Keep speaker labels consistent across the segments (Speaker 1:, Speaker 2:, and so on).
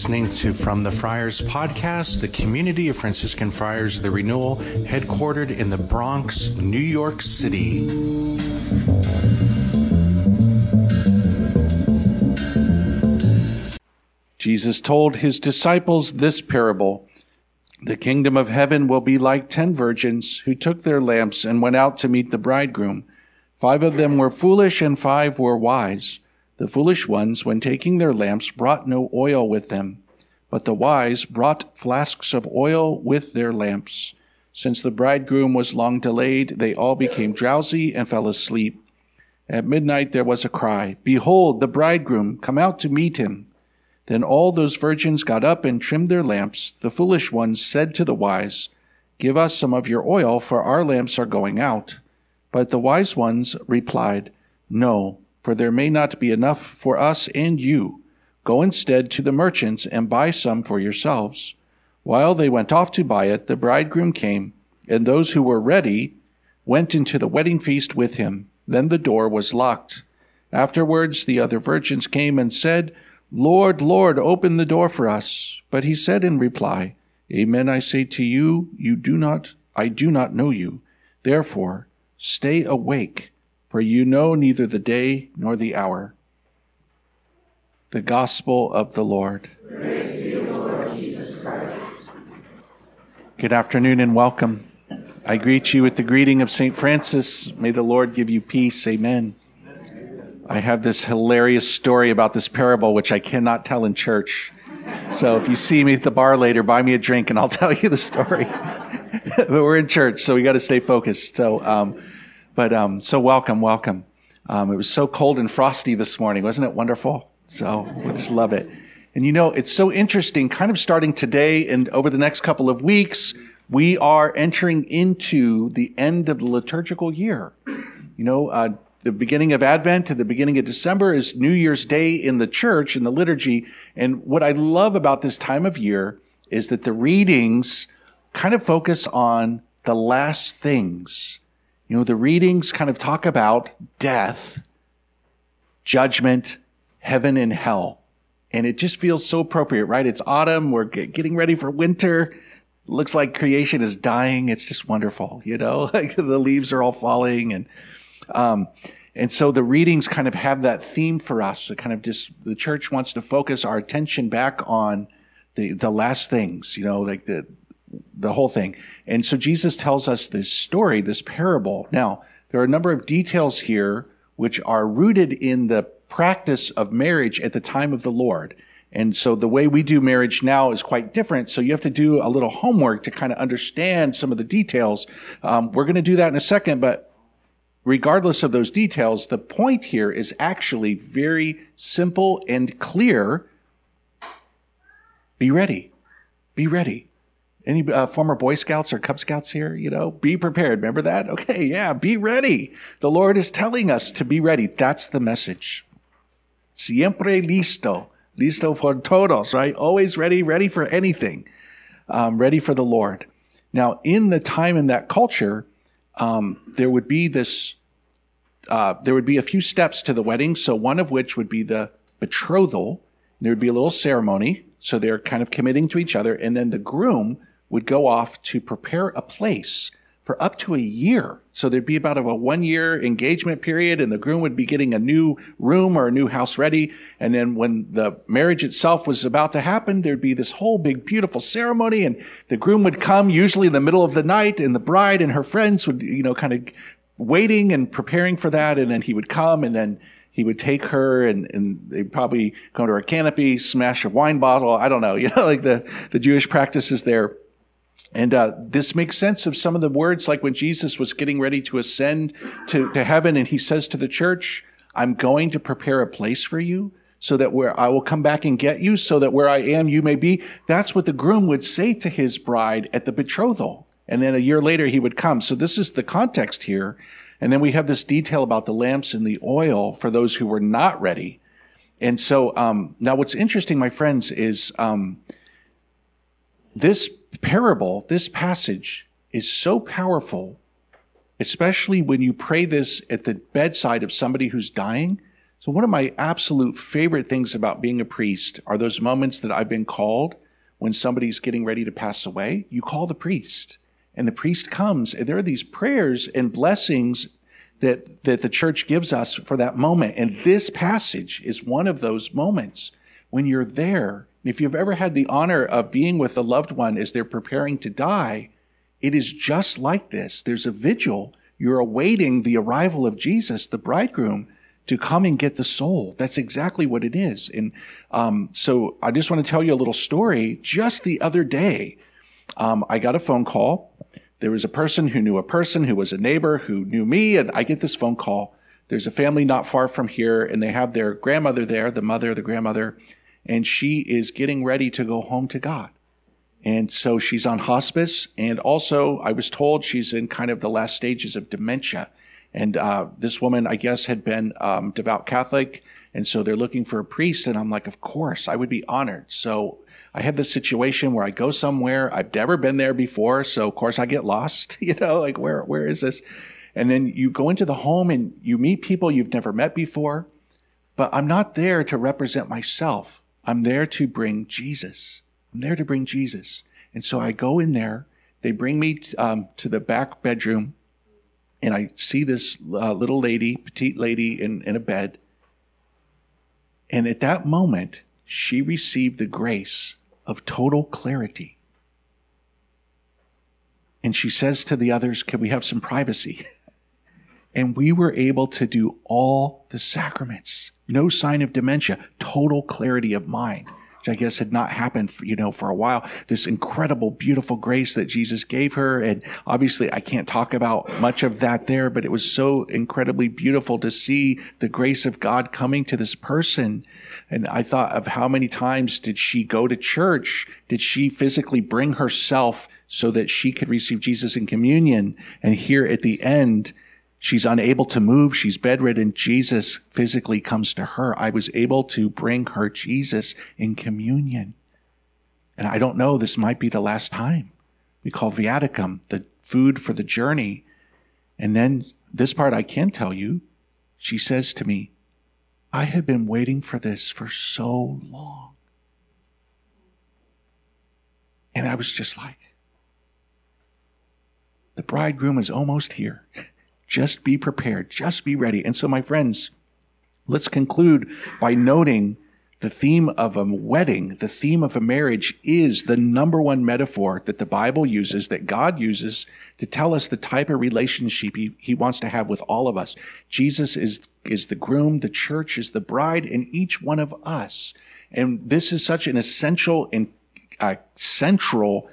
Speaker 1: listening to From the Friars podcast, the community of Franciscan Friars of the Renewal, headquartered in the Bronx, New York City.
Speaker 2: Jesus told his disciples this parable The kingdom of heaven will be like ten virgins who took their lamps and went out to meet the bridegroom. Five of them were foolish, and five were wise. The foolish ones, when taking their lamps, brought no oil with them, but the wise brought flasks of oil with their lamps. Since the bridegroom was long delayed, they all became drowsy and fell asleep. At midnight there was a cry Behold, the bridegroom, come out to meet him. Then all those virgins got up and trimmed their lamps. The foolish ones said to the wise, Give us some of your oil, for our lamps are going out. But the wise ones replied, No, for there may not be enough for us and you. Go instead to the merchants and buy some for yourselves. While they went off to buy it, the bridegroom came, and those who were ready went into the wedding feast with him. Then the door was locked. Afterwards, the other virgins came and said, Lord, Lord, open the door for us. But he said in reply, Amen, I say to you, you do not, I do not know you. Therefore, stay awake, for you know neither the day nor the hour. The Gospel of the Lord. Good afternoon and welcome. I greet you with the greeting of St. Francis. May the Lord give you peace. Amen. I have this hilarious story about this parable, which I cannot tell in church. So if you see me at the bar later, buy me a drink and I'll tell you the story. but we're in church, so we got to stay focused. So, um, but um, so welcome, welcome. Um, it was so cold and frosty this morning, wasn't it wonderful? So we just love it. And you know, it's so interesting. Kind of starting today and over the next couple of weeks, we are entering into the end of the liturgical year. You know, uh, the beginning of Advent and the beginning of December is New Year's Day in the church, in the liturgy. And what I love about this time of year is that the readings kind of focus on the last things. You know, the readings kind of talk about death, judgment, heaven, and hell. And it just feels so appropriate, right? It's autumn. We're getting ready for winter. Looks like creation is dying. It's just wonderful, you know, like the leaves are all falling and um, and so the readings kind of have that theme for us. It kind of just the church wants to focus our attention back on the the last things, you know, like the the whole thing. And so Jesus tells us this story, this parable. Now, there are a number of details here which are rooted in the practice of marriage at the time of the Lord. And so the way we do marriage now is quite different. So you have to do a little homework to kind of understand some of the details. Um, we're going to do that in a second, but regardless of those details, the point here is actually very simple and clear. Be ready. Be ready. Any uh, former Boy Scouts or Cub Scouts here? You know, be prepared. Remember that? Okay, yeah, be ready. The Lord is telling us to be ready. That's the message. Siempre listo. Listo por todos, right? Always ready, ready for anything. Um, ready for the Lord. Now, in the time in that culture, um, there would be this, uh, there would be a few steps to the wedding. So one of which would be the betrothal. There would be a little ceremony. So they're kind of committing to each other. And then the groom would go off to prepare a place for up to a year. So there'd be about a one year engagement period, and the groom would be getting a new room or a new house ready. And then when the marriage itself was about to happen, there'd be this whole big, beautiful ceremony, and the groom would come usually in the middle of the night, and the bride and her friends would, you know, kind of waiting and preparing for that. And then he would come, and then he would take her and, and they'd probably go to her canopy, smash a wine bottle. I don't know, you know, like the, the Jewish practices there. And uh, this makes sense of some of the words, like when Jesus was getting ready to ascend to, to heaven, and he says to the church, I'm going to prepare a place for you so that where I will come back and get you, so that where I am, you may be. That's what the groom would say to his bride at the betrothal. And then a year later, he would come. So this is the context here. And then we have this detail about the lamps and the oil for those who were not ready. And so um, now what's interesting, my friends, is um, this parable, this passage is so powerful, especially when you pray this at the bedside of somebody who's dying. So, one of my absolute favorite things about being a priest are those moments that I've been called when somebody's getting ready to pass away. You call the priest, and the priest comes, and there are these prayers and blessings that, that the church gives us for that moment. And this passage is one of those moments when you're there. If you've ever had the honor of being with a loved one as they're preparing to die, it is just like this. There's a vigil. You're awaiting the arrival of Jesus, the bridegroom to come and get the soul. That's exactly what it is. And um, so I just want to tell you a little story. Just the other day, um, I got a phone call. There was a person who knew a person who was a neighbor who knew me, and I get this phone call. There's a family not far from here, and they have their grandmother there, the mother, the grandmother, and she is getting ready to go home to God. And so she's on hospice. And also, I was told she's in kind of the last stages of dementia. And uh, this woman, I guess, had been um, devout Catholic. And so they're looking for a priest. And I'm like, of course, I would be honored. So I have this situation where I go somewhere. I've never been there before. So, of course, I get lost, you know, like, where, where is this? And then you go into the home and you meet people you've never met before. But I'm not there to represent myself. I'm there to bring Jesus. I'm there to bring Jesus. And so I go in there. They bring me t- um, to the back bedroom and I see this uh, little lady, petite lady in, in a bed. And at that moment, she received the grace of total clarity. And she says to the others, Can we have some privacy? And we were able to do all the sacraments. No sign of dementia, total clarity of mind which I guess had not happened, for, you know, for a while. This incredible, beautiful grace that Jesus gave her. And obviously I can't talk about much of that there, but it was so incredibly beautiful to see the grace of God coming to this person. And I thought of how many times did she go to church? Did she physically bring herself so that she could receive Jesus in communion? And here at the end, She's unable to move. She's bedridden. Jesus physically comes to her. I was able to bring her Jesus in communion. And I don't know, this might be the last time. We call viaticum, the food for the journey. And then this part I can tell you, she says to me, I have been waiting for this for so long. And I was just like, the bridegroom is almost here. Just be prepared. Just be ready. And so, my friends, let's conclude by noting the theme of a wedding, the theme of a marriage is the number one metaphor that the Bible uses, that God uses to tell us the type of relationship he, he wants to have with all of us. Jesus is, is the groom, the church is the bride, and each one of us. And this is such an essential and uh, central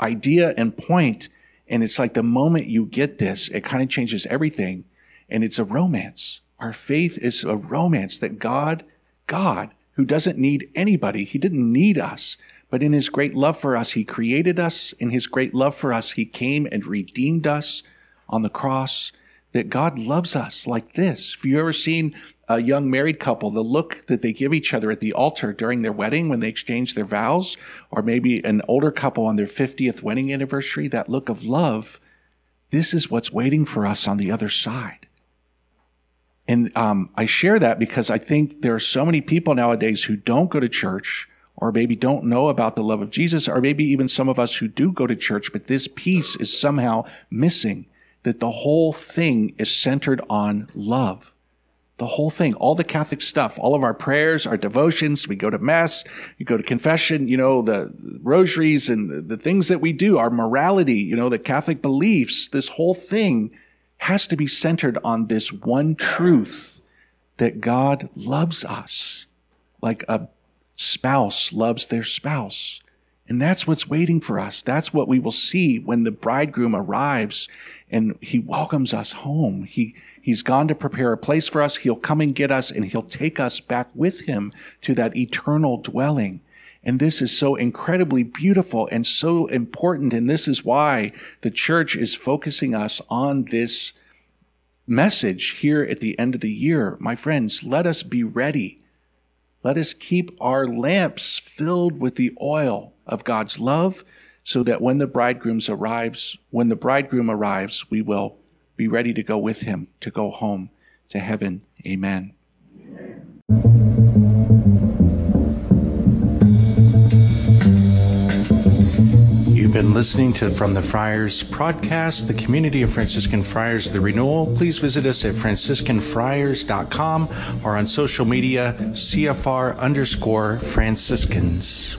Speaker 2: idea and point and it's like the moment you get this, it kind of changes everything. And it's a romance. Our faith is a romance that God, God, who doesn't need anybody, He didn't need us, but in His great love for us, He created us. In His great love for us, He came and redeemed us on the cross. That God loves us like this. Have you ever seen a young married couple, the look that they give each other at the altar during their wedding when they exchange their vows, or maybe an older couple on their 50th wedding anniversary, that look of love, this is what's waiting for us on the other side. And um, I share that because I think there are so many people nowadays who don't go to church or maybe don't know about the love of Jesus, or maybe even some of us who do go to church, but this piece is somehow missing that the whole thing is centered on love. The whole thing, all the Catholic stuff, all of our prayers, our devotions, we go to Mass, you go to confession, you know, the rosaries and the, the things that we do, our morality, you know, the Catholic beliefs, this whole thing has to be centered on this one truth that God loves us like a spouse loves their spouse. And that's what's waiting for us. That's what we will see when the bridegroom arrives and he welcomes us home. He, He's gone to prepare a place for us. He'll come and get us and he'll take us back with him to that eternal dwelling. And this is so incredibly beautiful and so important. And this is why the church is focusing us on this message here at the end of the year. My friends, let us be ready. Let us keep our lamps filled with the oil of God's love so that when the bridegroom arrives, when the bridegroom arrives, we will be ready to go with him, to go home, to heaven. Amen.
Speaker 1: You've been listening to From the Friars podcast, the community of Franciscan Friars, the renewal. Please visit us at franciscanfriars.com or on social media, CFR underscore Franciscans.